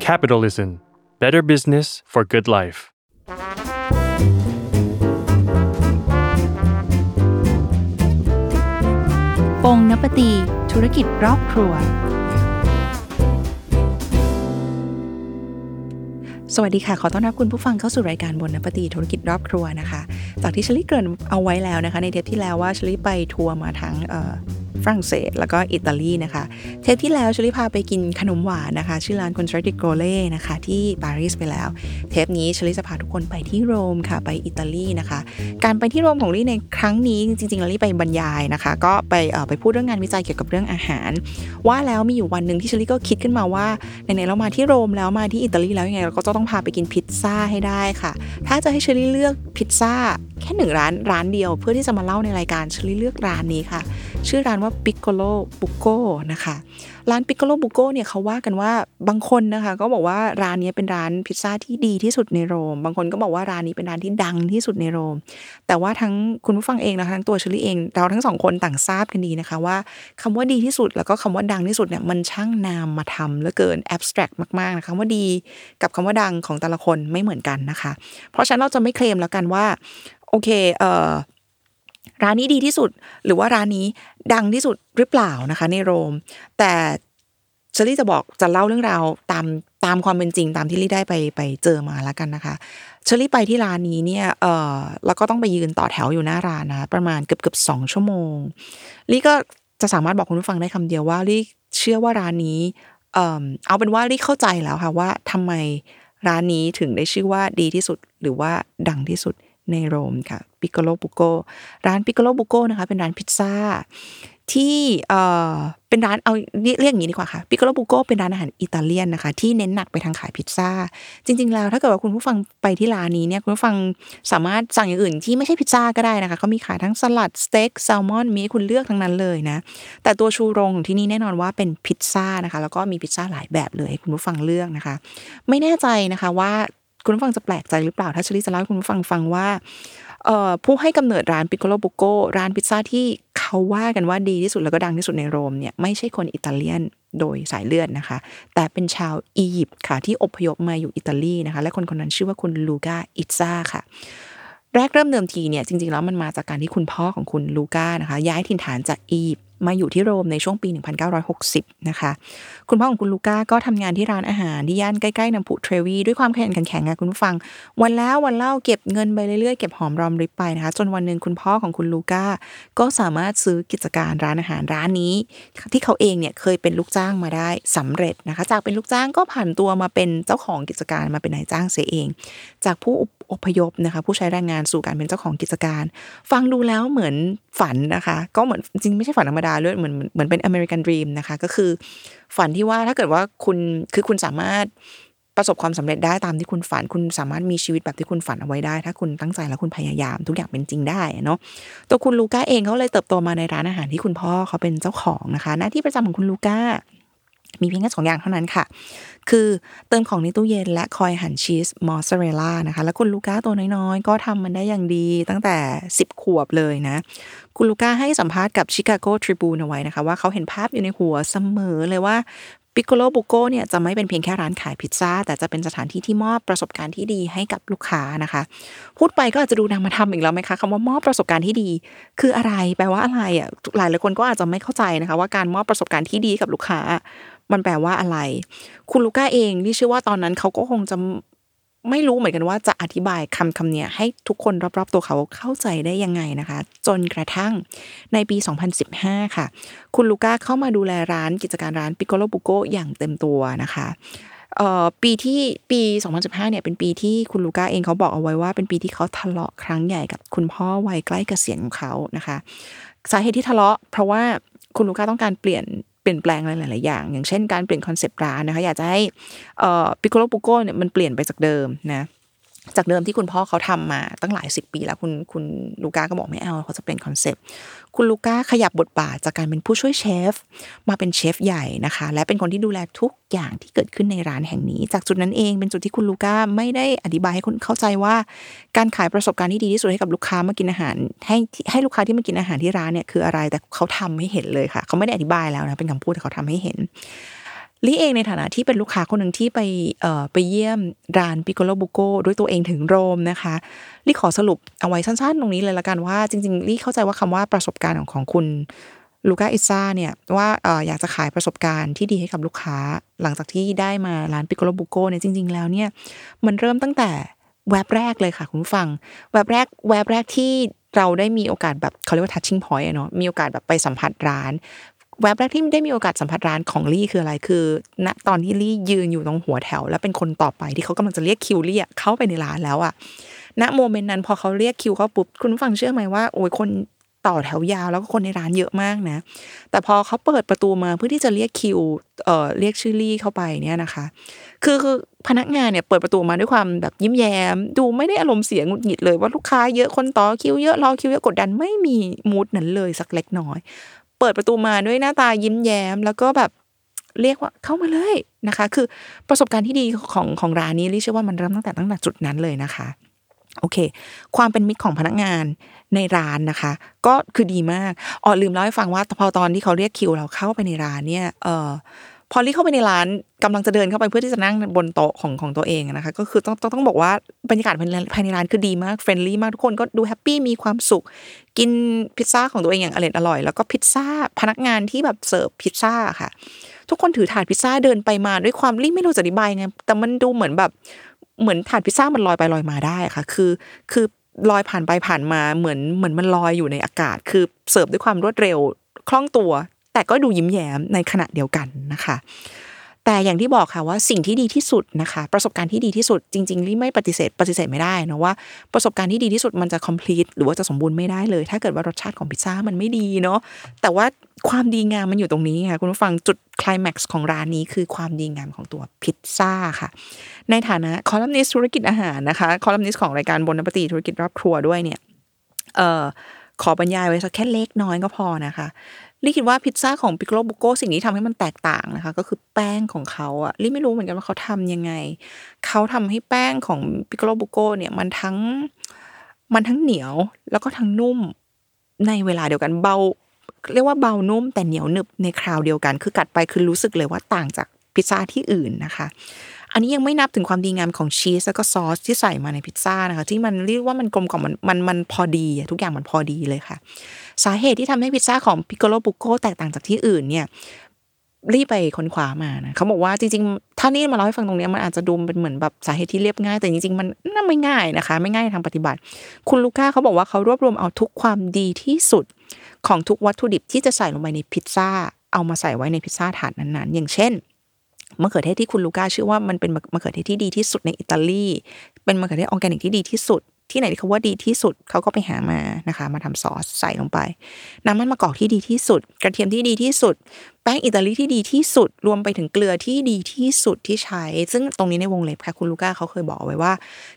Capitalism Better Business for Good Life ปงนปตีธุรกิจรอบครัว สวัสดีค่ะ ขอต้อนรับคุณผู้ฟังเข้าสู่รายการบนนปตีธุรกิจรอบครัวนะคะ จากที่ชลิเกรินเอาไว้แล้วนะคะ ในเทปที่แล้วว่าชลิไปทัวร์มาทั้ง ฝรั่งเศส แล้วก็อิตาลีนะคะ เทปที่แล้วชลิพาไปกินขนมหวานนะคะ ชื่อร้านคอนเทรติโกเล่นะคะ ที่ปารีสไปแล้ว เทปนี้ชลิจะพาทุกคนไปที่โรมค่ะ ไปอิตาลีนะคะ การไปที่โรมของลี่ในครั้งนี้จริงๆแล้วลี่ไปบรรยายนะคะ ก็ไปไปพูดเรื่องงานวิจัยเกี่ยวกับเรื่องอาหาร ว่าแล้วมีอยู่วันหนึ่งที่ชลิก็คิดขึ้นมาว่าในๆเรามาที่โรมแล้วมาที่อิตาลีแล้วยังไงเราก็จะต้องพาไปกินพิซซ่าให้ได้ค่ะ ถ้าจะให้ชลิเลือกพิซซ่า แค่หนึ่งร้านร้านเดียวเพื่อที่จะมาเล่าในรายการชลิเลือกร้านนี้ค่ะ ชื่อร้านว่า Piccolo บุโก้นะคะ ร้านปิกโกโลบุโก้เนี่ยเขาว่ากันว่าบางคนนะคะ ก็บอกว่าร้านนี้เป็นร้านพิซซ่าที่ดีที่สุดในโรม บางคนก็บอกว่าร้านนี้เป็นร้านที่ดังที่สุดในโรม แต่ว่าทั้งคุณผู้ฟังเองนะคะทั้งตัวเชลี่เอง เราทั้งสองคนต่างทราบกันดีนะคะว่าคำว่าดีที่สุดแล้วก็คำว่าดังที่สุดเนี่ยมันช่างนามมาทำเหลือเกินแอบสแตรกมากๆนะคะว่าดีกับคำว่าดังของแต่ละคนไม่เหมือนกันนะคะ เพราะฉะนั้นเราจะไม่เคลมแล้วกันว่าโอเคเอ่อร้านนี้ดีที่สุด หรือว่าร้านนี้ดังที่สุดหรือเปล่านะคะในโรม แต่ เชอรี่จะบอกจะเล่าเรื่องราวตามตามความเป็นจริงตามที่ลี่ได้ไปไปเจอมาแล้วกันนะคะเชอรี่ไปที่ร้านนี้เนี่ยเออแล้วก็ต้องไปยืนต่อแถวอยู่หน้าร้านนะประมาณเกือบเกือบสองชั่วโมงลี่ก็จะสามารถบอกคุณผู้ฟังได้คำเดียวว่าลี่เชื่อว่าร้านนี้เออเอาเป็นว่าลี่เข้าใจแล้วค่ะว่าทำไมร้านนี้ถึงได้ชื่อว่าดีที่สุดหรือว่าดังที่สุดในโรมค่ะ Piccolo Buco ร้าน Piccolo Buco นะคะเป็นร้านพิซซ่า ที่เอ่อเป็นร้านเอาเรียกอย่างนี้ดีกว่าค่ะ Piccolo Buco เป็นร้านอาหารอิตาเลียนนะคะที่เน้นหนักไปทางขายพิซซ่า จริง ๆ แล้วถ้าเกิดว่าคุณผู้ฟังไปที่ร้านนี้เนี่ยคุณผู้ฟังสามารถสั่งอย่างอื่นที่ไม่ใช่พิซซ่าก็ได้นะคะเขามีขายทั้งสลัดสเต็กแซลมอนมีให้คุณเลือกทั้งนั้นเลยนะแต่ตัวชูโรงของที่นี่แน่นอนว่าเป็นพิซซ่านะคะแล้วก็มีพิซซ่าหลายแบบเลยคุณผู้ฟังเลือกนะคะ ไม่แน่ใจนะคะว่าคุณผู้ฟังจะแปลกใจหรือเปล่า ถ้าชลิจะเล่าให้คุณผู้ฟังฟังว่าผู้ให้กำเนิดร้านปิโกโลบุโกร้านพิซซ่าที่ เขาว่ากันว่าดีที่สุดแล้วก็ดังที่สุดในโรมเนี่ยไม่ใช่คนอิตาเลียนโดยสายเลือดนะคะ แต่เป็นชาวอียิปต์ค่ะที่อพยพมาอยู่อิตาลีนะคะ และคนคนนั้นชื่อว่าคุณลูกาอิซ่าค่ะ แรกเริ่มเดิมทีเนี่ยจริงๆแล้วมันมาจากการที่คุณพ่อของคุณลูก้านะคะ ย้ายถิ่นฐานจากอียิปต์มาอยู่ที่โรมในช่วงปี 1960 นะคะ คุณพ่อของคุณลูก้าก็ทำงานที่ร้านอาหาร ที่ย่านใกล้ๆน้ำพุเทรวี ด้วยความแขยันขันแข็งค่ะคุณผู้ฟัง วันแล้ววันเล่าเก็บเงินไปเรื่อยๆ เก็บหอมรอมริบไปนะคะ จนวันหนึ่งคุณพ่อของคุณลูก้า ก็สามารถซื้อกิจการร้านอาหารร้านนี้ ที่เขาเองเนี่ยเคยเป็นลูกจ้างมาได้สำเร็จนะคะ จากเป็นลูกจ้างก็ผ่านตัวมาเป็นเจ้าของกิจการมาเป็นนายจ้างเสียเอง จากผู้ อพยพนะคะ ผู้ใช้แรงงานสู่การเป็นเจ้าของกิจการ ฟังดูแล้วเหมือนฝันนะคะ ก็เหมือนจริงไม่ใช่ฝันธรรมดาเลยเหมือนเหมือนเป็น American dream นะคะก็คือ ฝันที่ว่าถ้าเกิดว่าคุณคือคุณสามารถประสบความสำเร็จได้ตามที่คุณฝัน คุณสามารถมีชีวิตแบบที่คุณฝันเอาไว้ได้ ถ้าคุณตั้งใจและคุณพยายาม ทุกอย่างเป็นจริงได้เนาะตัวคุณลูก้าเองเขาเลยเติบโตมาในร้านอาหารที่คุณพ่อเขาเป็นเจ้าของนะคะ หน้าที่ประจำของคุณลูก้า มีเพียงแค่สองอย่างเท่านั้นค่ะ คือเติมของในตู้เย็นและคอยหั่นชีสมอสซาเรลล่านะคะ แล้วคุณลูก้าตัวน้อยๆ ก็ทำมันได้อย่างดีตั้งแต่ 10 ขวบเลยนะ คุณลูก้าให้สัมภาษณ์กับชิคาโกทริบูนเอาไว้นะคะ ว่าเขาเห็นภาพอยู่ในหัวเสมอเลยว่าปิโกโลบุโกเนี่ยจะไม่เป็นเพียงแค่ร้านขายพิซซ่า แต่จะเป็นสถานที่ที่มอบประสบการณ์ที่ดีให้กับลูกค้านะคะ พูดไปก็อาจจะดูนางมาทำอีกแล้วไหมคะคำว่ามอบประสบการณ์ที่ดี คืออะไรแปลว่าอะไรอะหลายหลายคนก็อาจจะไม่เข้าใจนะคะ ว่าการมอบประสบการณ์ที่ดีกับลูกค้า มันแปลว่าอะไร คุณลูก้าเองที่เชื่อว่าตอนนั้นเขาก็คงจะไม่รู้เหมือนกันว่าจะอธิบายคำคำนี้ให้ทุกคนรอบๆตัวเขาเข้าใจได้ยังไงนะคะ จนกระทั่งในปี 2015 ค่ะ คุณลูก้าเข้ามาดูแลร้านกิจการร้านปิโกโลบุโกอย่างเต็มตัวนะคะปีที่ปี 2015 เนี่ยเป็นปีที่คุณลูก้าเองเขาบอกเอาไว้ว่าเป็นปีที่เขาทะเลาะครั้งใหญ่กับคุณพ่อวัยใกล้เกษียณของเขานะคะ สาเหตุที่ทะเลาะเพราะว่าคุณลูก้าต้องการเปลี่ยน เปลี่ยนแปลงอะไรหลายๆอย่าง อย่างเช่นการเปลี่ยนคอนเซปต์ร้านนะคะ อยากจะให้Piccolo Buco เนี่ยมันเปลี่ยนไปจากเดิมนะ จากเดิมที่คุณพ่อเขาทำมาตั้งหลายสิบปีแล้วคุณคุณลูก้าก็บอกไม่เอาเขาจะเป็นคอนเซปต์คุณลูก้าขยับบทบาทจากการเป็นผู้ช่วยเชฟมาเป็นเชฟใหญ่นะคะ และเป็นคนที่ดูแลทุกอย่างที่เกิดขึ้นในร้านแห่งนี้ จากจุดนั้นเองเป็นจุดที่คุณลูก้าไม่ได้อธิบายให้คนเข้าใจว่า การขายประสบการณ์ที่ดีที่สุดให้กับลูกค้ามากินอาหาร ให้ให้ลูกค้าที่มากินอาหารที่ร้านเนี่ยคืออะไรแต่เขาทำให้เห็นเลยค่ะ เขาไม่ได้อธิบายแล้วนะเป็นคำพูดแต่เขาทำให้เห็น ลี่เองในฐานะที่เป็นลูกค้าคนหนึ่งที่ไปไปเยี่ยมร้านปิโกโลบุโกด้วยตัวเองถึงโรมนะคะลี่ขอสรุปเอาไว้สั้นๆ ตรงนี้เลยละกันว่า จริงๆลี่เข้าใจว่าคำว่าประสบการณ์ของของคุณลูก้าอิซ่าเนี่ยว่าออยากจะขายประสบการณ์ที่ดีให้กับลูกค้า หลังจากที่ได้มาร้านปิโกโลบุโกเนี่ยจริง ๆ แล้วเนี่ยมันเริ่มตั้งแต่แวบแรกเลยค่ะคุณผู้ฟัง แวบแรกแวบแรกที่เราได้มีโอกาสแบบเขาเรียกว่า touching point เนาะมีโอกาสแบบไปสัมผัสร้าน แวบแรกที่ได้มีโอกาสสัมผัสร้านของลี่คืออะไรคือ ณตอนที่ลี่ยืนอยู่ตรงหัวแถว แล้วเป็นคนต่อไปที่เขากำลังจะเรียกคิวลี่เข้าไปในร้านแล้วอะณโมเมนต์นั้นพอเขาเรียกคิวเขาปุ๊บคุณผู้ฟังเชื่อไหมว่าโอ้ยคนต่อแถวยาวแล้วก็คนในร้านเยอะมากนะ แต่พอเขาเปิดประตูมาเพื่อที่จะเรียกคิว เอ่อเรียกชื่อลี่เข้าไปเนี่ยนะคะ คือคือพนักงานเนี่ยเปิดประตูมาด้วยความแบบยิ้มแย้ม ดูไม่ได้อารมณ์เสียงุดหงิดเลยว่าลูกค้าเยอะคนต่อคิวเยอะรอคิวเยอะกดดันไม่มีมูดนั้นเลยสักเล็กน้อย เปิดประตูมาด้วยหน้าตายิ้มแย้ม แล้วก็แบบเรียกว่าเข้ามาเลยนะคะ คือประสบการณ์ที่ดีของของร้านนี้ลิเชื่อว่ามันเริ่มตั้งแต่ตั้งแต่จุดนั้นเลยนะคะโอเค ความเป็นมิตรของพนักงานในร้านนะคะ ก็คือดีมากอ๋อลืมเล่าให้ฟังว่าพอตอนที่เขาเรียกคิวเราเข้าไปในร้านเนี่ย เออ พอลี่เข้าไปในร้านกำลังจะเดินเข้าไปเพื่อที่จะนั่งบนโต๊ะของของตัวเองนะคะ ก็คือต้องต้องต้องบอกว่าบรรยากาศภายในร้านคือดีมาก friendly มากทุกคนก็ดู happy มีความสุข กินพิซซ่าของตัวเองอย่างอร่อยอร่อย แล้วก็พิซซ่าพนักงานที่แบบเสิร์ฟพิซซ่าค่ะ ทุกคนถือถาดพิซซ่าเดินไปมาด้วยความรีบไม่รู้จะอธิบายไงแต่มันดูเหมือนแบบเหมือนถาดพิซซ่ามันลอยไปลอยมาได้ค่ะ คือคือลอยผ่านไปผ่านมาเหมือนเหมือนมันลอยอยู่ในอากาศ คือเสิร์ฟด้วยความรวดเร็วคล่องตัว แต่ก็ดูยิ้มแย้มในขณะเดียวกันนะคะ แต่อย่างที่บอกค่ะว่าสิ่งที่ดีที่สุดนะคะ ประสบการณ์ที่ดีที่สุดจริงๆลี่ไม่ปฏิเสธปฏิเสธไม่ได้นะว่าประสบการณ์ที่ดีที่สุดมันจะ complete หรือว่าจะสมบูรณ์ไม่ได้เลย ถ้าเกิดว่ารสชาติของพิซซ่ามันไม่ดีเนาะแต่ว่าความดีงามมันอยู่ตรงนี้ค่ะคุณผู้ฟังจุดคลแม็กซ์ของร้านนี้คือความดีงามของตัวพิซซ่าค่ะ ในฐานะคอลัมนิสธุรกิจอาหารนะคะคอลัมนิสของรายการบนนปฏิธุรกิจรอบครัวด้วยเนี่ยเอ่อขอบรรยายไว้สักแค่เล็กน้อยก็พอนะคะ ลี่คิดว่าพิซซ่าของ Piccolo Buco สิ่งที่ทำให้มันแตกต่างนะคะ ก็คือแป้งของเขาอะลี่ไม่รู้เหมือนกันว่าเขาทำยังไง เขาทำให้แป้งของ Piccolo Buco เนี่ยมันทั้งมันทั้งเหนียวแล้วก็ทั้งนุ่มในเวลาเดียวกันเบา เรียกว่าเบานุ่มแต่เหนียวหนึบในคราวเดียวกัน คือกัดไปคือรู้สึกเลยว่าต่างจากพิซซ่าที่อื่นนะคะ อันนี้ยังไม่นับถึงความดีงามของชีสแล้วก็ซอสที่ใส่มาในพิซซ่านะคะ ที่มันเรียกว่ามันกลมกล่อมมันมันมันพอดี ทุกอย่างมันพอดีเลยค่ะ สาเหตุที่ทำให้พิซซ่าของ Piccolo Buco แตกต่างจากที่อื่นเนี่ยลี่ไปค้นคว้ามานะเขาบอกว่าจริงๆ ถ้าลี่มาเล่าให้ฟังตรงนี้มันอาจจะดูเป็นเหมือนแบบสาเหตุที่เรียบง่าย แต่จริงๆ มันน่าไม่ง่ายนะคะ ไม่ง่ายทางปฏิบัติ คุณลูก้าเขาบอกว่าเขารวบรวมเอาทุกความดีที่สุดของทุกวัตถุดิบที่จะใส่ลงไปในพิซซ่าเอามาใส่ไว้ในพิซซ่าถาดนั้นๆ อย่างเช่น มะเขือเทศที่คุณลูก้าเชื่อว่ามันเป็นมะเขือเทศที่ดีที่สุดในอิตาลี เป็นมะเขือเทศออร์แกนิกที่ดีที่สุด ที่ไหนที่เขาว่าดีที่สุดเขาก็ไปหามานะคะ มาทำซอสใส่ลงไป น้ำมันมะกอกที่ดีที่สุด กระเทียมที่ดีที่สุด แป้งอิตาลีที่ดีที่สุด รวมไปถึงเกลือที่ดีที่สุดที่ใช้ ซึ่งตรงนี้ในวงเล็บค่ะคุณลูก้าเขาเคยบอกไว้ว่า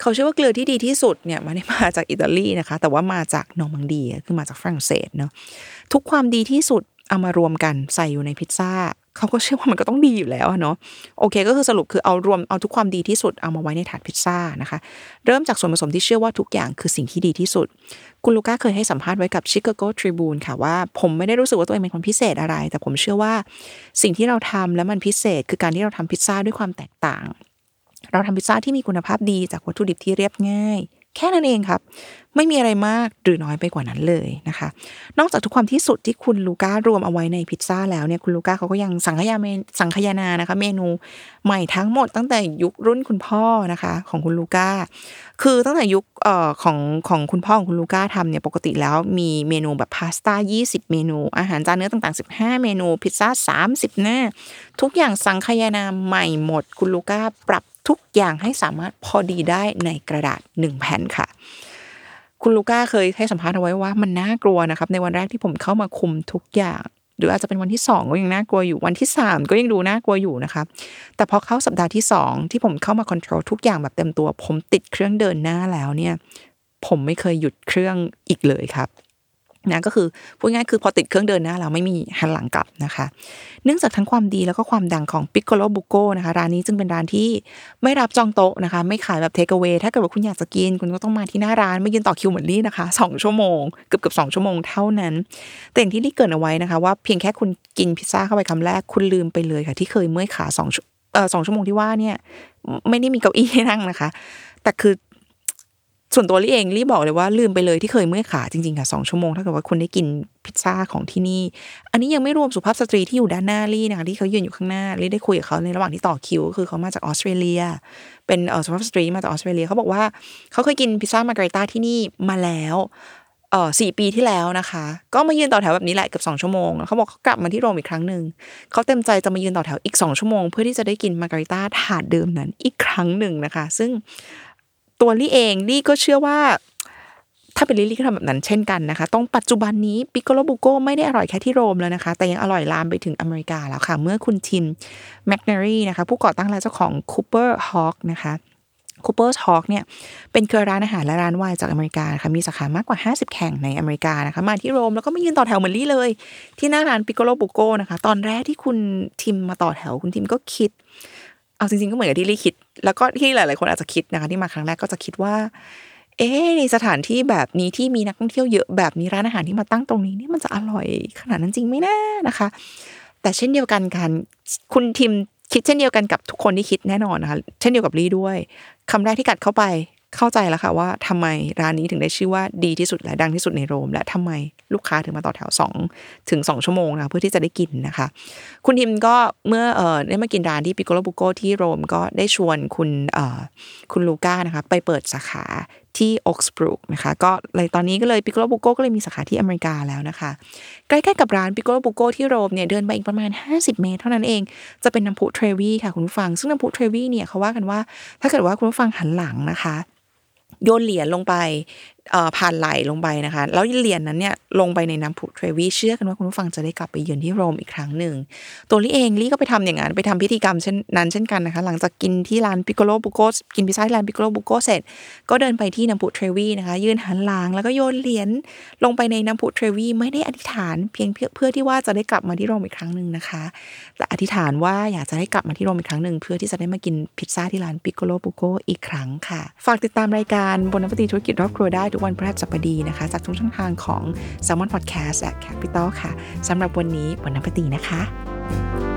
เขาเชื่อว่าเกลือที่ดีที่สุดเนี่ยไม่ได้มาจากอิตาลีนะคะ แต่ว่ามาจากนอร์มังดีคือมาจากฝรั่งเศสเนาะทุกความดีที่สุดเอามารวมกันใส่อยู่ในพิซซ่า เขาก็เชื่อว่ามันก็ต้องดีอยู่แล้วอะเนาะโอเค ก็คือสรุปคือเอารวมเอาทุกความดีที่สุดเอามาไว้ในถาดพิซซ่านะคะ เริ่มจากส่วนผสมที่เชื่อว่าทุกอย่างคือสิ่งที่ดีที่สุด คุณลูก้าเคยให้สัมภาษณ์ไว้กับ Chicago Tribune ค่ะว่า ผมไม่ได้รู้สึกว่าตัวเองเป็นคนพิเศษอะไร แต่ผมเชื่อว่าสิ่งที่เราทำแล้วมันพิเศษ คือการที่เราทำพิซซ่าด้วยความแตกต่าง เราทำพิซซ่าที่มีคุณภาพดีจากวัตถุดิบที่เรียบง่าย แค่นั้นเองครับ ไม่มีอะไรมากหรือน้อยไปกว่านั้นเลยนะคะ นอกจากทุกความที่สุดที่คุณลูก้ารวมเอาไว้ในพิซซ่าแล้วเนี่ยคุณลูก้าเขาก็ยังสังขยาเมสังขยานานะคะ เมนูใหม่ทั้งหมดตั้งแต่ยุครุ่นคุณพ่อนะคะ ของคุณลูก้าคือตั้งแต่ยุคเอ่อของของคุณพ่อของคุณลูก้าทำเนี่ยปกติแล้วมีเมนูแบบพาสต้า20 เมนู อาหารจานเนื้อต่างๆ 15 เมนูพิซซ่า30 หน้า ทุกอย่างสังขยานาใหม่หมด คุณลูก้าปรับ ทุกอย่างให้สามารถพอดีได้ในกระดาษหนึ่งแผ่นค่ะ คุณลูก้าเคยให้สัมภาษณ์เอาไว้ว่ามันน่ากลัวนะครับ ในวันแรกที่ผมเข้ามาคุมทุกอย่างหรืออาจจะเป็นวันที่สองก็ยังน่ากลัวอยู่วันที่สามก็ยังดูน่ากลัวอยู่นะคะแต่พอเข้าสัปดาห์ที่สองที่ผมเข้ามาคอนโทรลทุกอย่างแบบเต็มตัว ผมติดเครื่องเดินหน้าแล้วเนี่ย ผมไม่เคยหยุดเครื่องอีกเลยครับ นะก็คือพูดง่ายคือพอติดเครื่องเดินหน้าเราไม่มีหันหลังกลับนะคะ เนื่องจากทั้งความดีแล้วก็ความดังของ Piccolo Buco นะคะร้านนี้จึงเป็นร้านที่ไม่รับจองโต๊ะนะคะ ไม่ขายแบบเทคเ a วถ้าเกิดว่าคุณอยากจะกิน คุณก็ต้องมาที่หน้าร้านไม่ยืนต่อคิวเหมือนลี่นะคะสองชั่วโมง เกือบเกือบสองชั่วโมงเท่านั้น แต่อย่างที่ลี่เกริ่นเอาไว้นะคะ ว่าเพียงแค่คุณกินพิซซ่าเข้าไปคำแรกคุณลืมไปเลยค่ะ ที่เคยเมื่อยขาสองเอ่อสองชั่วโมงที่ว่าเนี่ยไม่ได้มีเก้าอี้ให้นั่งนะคะ แต่คือ ส่วนตัวลี่เองลี่บอกเลยว่าลืมไปเลยที่เคยเมื่อยขาจริงๆค่ะสองชั่วโมงถ้าเกิดว่าคุณได้กินพิซซ่าของที่นี่ อันนี้ยังไม่รวมสุภาพสตรีที่อยู่ด้านหน้าลี่นะคะที่เขายืนอยู่ข้างหน้าลี่ได้คุยกับเขาในระหว่างที่ต่อคิวคือเขามาจากออสเตรเลีย เป็นสุภาพสตรีมาจากออสเตรเลียเขาบอกว่าเขาเคยกินพิซซ่ามาการิต้าที่นี่มาแล้วเออสี่ปีที่แล้วนะคะ ก็มายืนต่อแถวแบบนี้แหละเกือบสองชั่วโมงเขาบอกเขากลับมาที่โรมอีกครั้งหนึ่งเขาเต็มใจจะมายืนต่อแถวอีกสองชั่วโมง เพื่อที่จะได้กินมาการิต้าถาดเดิมนั้นอีกครั้งหนึ่งนะคะ ซึ่ง ตัวลี่เองลี่ก็เชื่อว่า ถ้าเป็นลิลลี่ก็ทำแบบนั้นเช่นกันนะคะตรงปัจจุบันนี้ปิโกโลบุโกไม่ได้อร่อยแค่ที่โรมแล้วนะคะ แต่ยังอร่อยลามไปถึงอเมริกาแล้วค่ะ เมื่อคุณทิมแมคเนรีนะคะ ผู้ก่อตั้งและเจ้าของ Cooper Hawk นะคะ Cooper Hawk เนี่ยเป็นเครือร้านอาหารและร้านไวน์จากอเมริกานะคะมีสาขามากกว่า 50 แห่งในอเมริกานะคะมาที่โรมแล้วก็ไมายืนต่อแถวเหมือนลี่เลย ที่หน้าร้านปิโกโลบุโกนะคะ ตอนแรกที่คุณทิมมาต่อแถวคุณทิมก็คิด เอาจริงๆก็เหมือนกับที่ลี่คิด แล้วก็ที่หลาย ๆ คนอาจจะคิดนะคะที่มาครั้งแรกก็จะคิดว่า เอ๊ในสถานที่แบบนี้ที่มีนักท่องเที่ยวเยอะแบบนี้ร้านอาหารที่มาตั้งตรงนี้นี่มันจะอร่อยขนาดนั้นจริงไหมนะนะคะ แต่เช่นเดียวกันกันคุณทิมคิดเช่นเดียวกันกับทุกคนที่คิดแน่นอนนะคะเช่นเดียวกับลี่ด้วยคำแรกที่กัดเข้าไป เข้าใจแล้วค่ะว่าทำไมร้านนี้ถึงได้ชื่อว่าดีที่สุดและดังที่สุดในโรม และทำไมลูกค้าถึงมาต่อแถว2ถึง2ชั่วโมงนะเพื่อที่จะได้กินนะคะ คุณทิมก็เมื่อเออได้มากินร้านที่ปิโกโลบุโกที่โรมก็ได้ชวนคุณเออคุณลูก้านะคะไปเปิดสาขาที่ออกสบรูกนะคะก็เลยตอนนี้ก็เลยปิโกโลบุโกก็เลยมีสาขาที่อเมริกาแล้วนะคะ ใกล้ๆกับร้าน Piccolo Buco ที่โรมเนี่ยเดินไปอีกประมาณ 50 เมตร เท่านั้นเองจะเป็นน้ำพุเทรวีค่ะคุณผู้ฟัง ซึ่งน้ำพุเทรวีเนี่ยเขาว่ากันว่า ถ้าเกิดว่าคุณผู้ฟังหันหลังนะคะโยนเหรียญลงไป ผ่านไหล่ลงไปนะคะ แล้วเหรียญนั้นเนี่ยลงไปในน้ำพุเทรวีเชื่อกันว่าคุณผู้ฟังจะได้กลับไปเยือนที่โรมอีกครั้งหนึ่ง ตัวลี่เองลี่ก็ไปทำอย่างนั้นไปทำพิธีกรรมเช่นนั้นเช่นกันนะคะ หลังจากกินที่ร้าน Piccolo Buco กินพิซซ่าที่ร้าน Piccolo Buco เสร็จ ก็เดินไปที่น้ำพุเทรวีนะคะ ยืนหันหลังแล้วก็โยนเหรียญลงไปในน้ำผุเทรวีไม่ได้อธิษฐานเพียงเพื่อที่ว่าจะได้กลับมาที่โรมอีกครั้งหนึ่งนะคะ แต่อธิษฐานว่าอยากจะได้กลับมาที่โรมอีกครั้งหนึ่งเพื่อที่จะได้มากินพิซซ่าที่ร้านปิโกโลบุโกอีกครั้งค่ะ ฝากติดตามรายการบนนักปฏิธุรกิจรอบครัวได้ทุกวันพฤหัสบดีนะคะ จากทุกช่องทางของ s ซ l m o n Podcast และ Capital ค่ะสำหรับวันนี้วันน้ำปตีนะคะ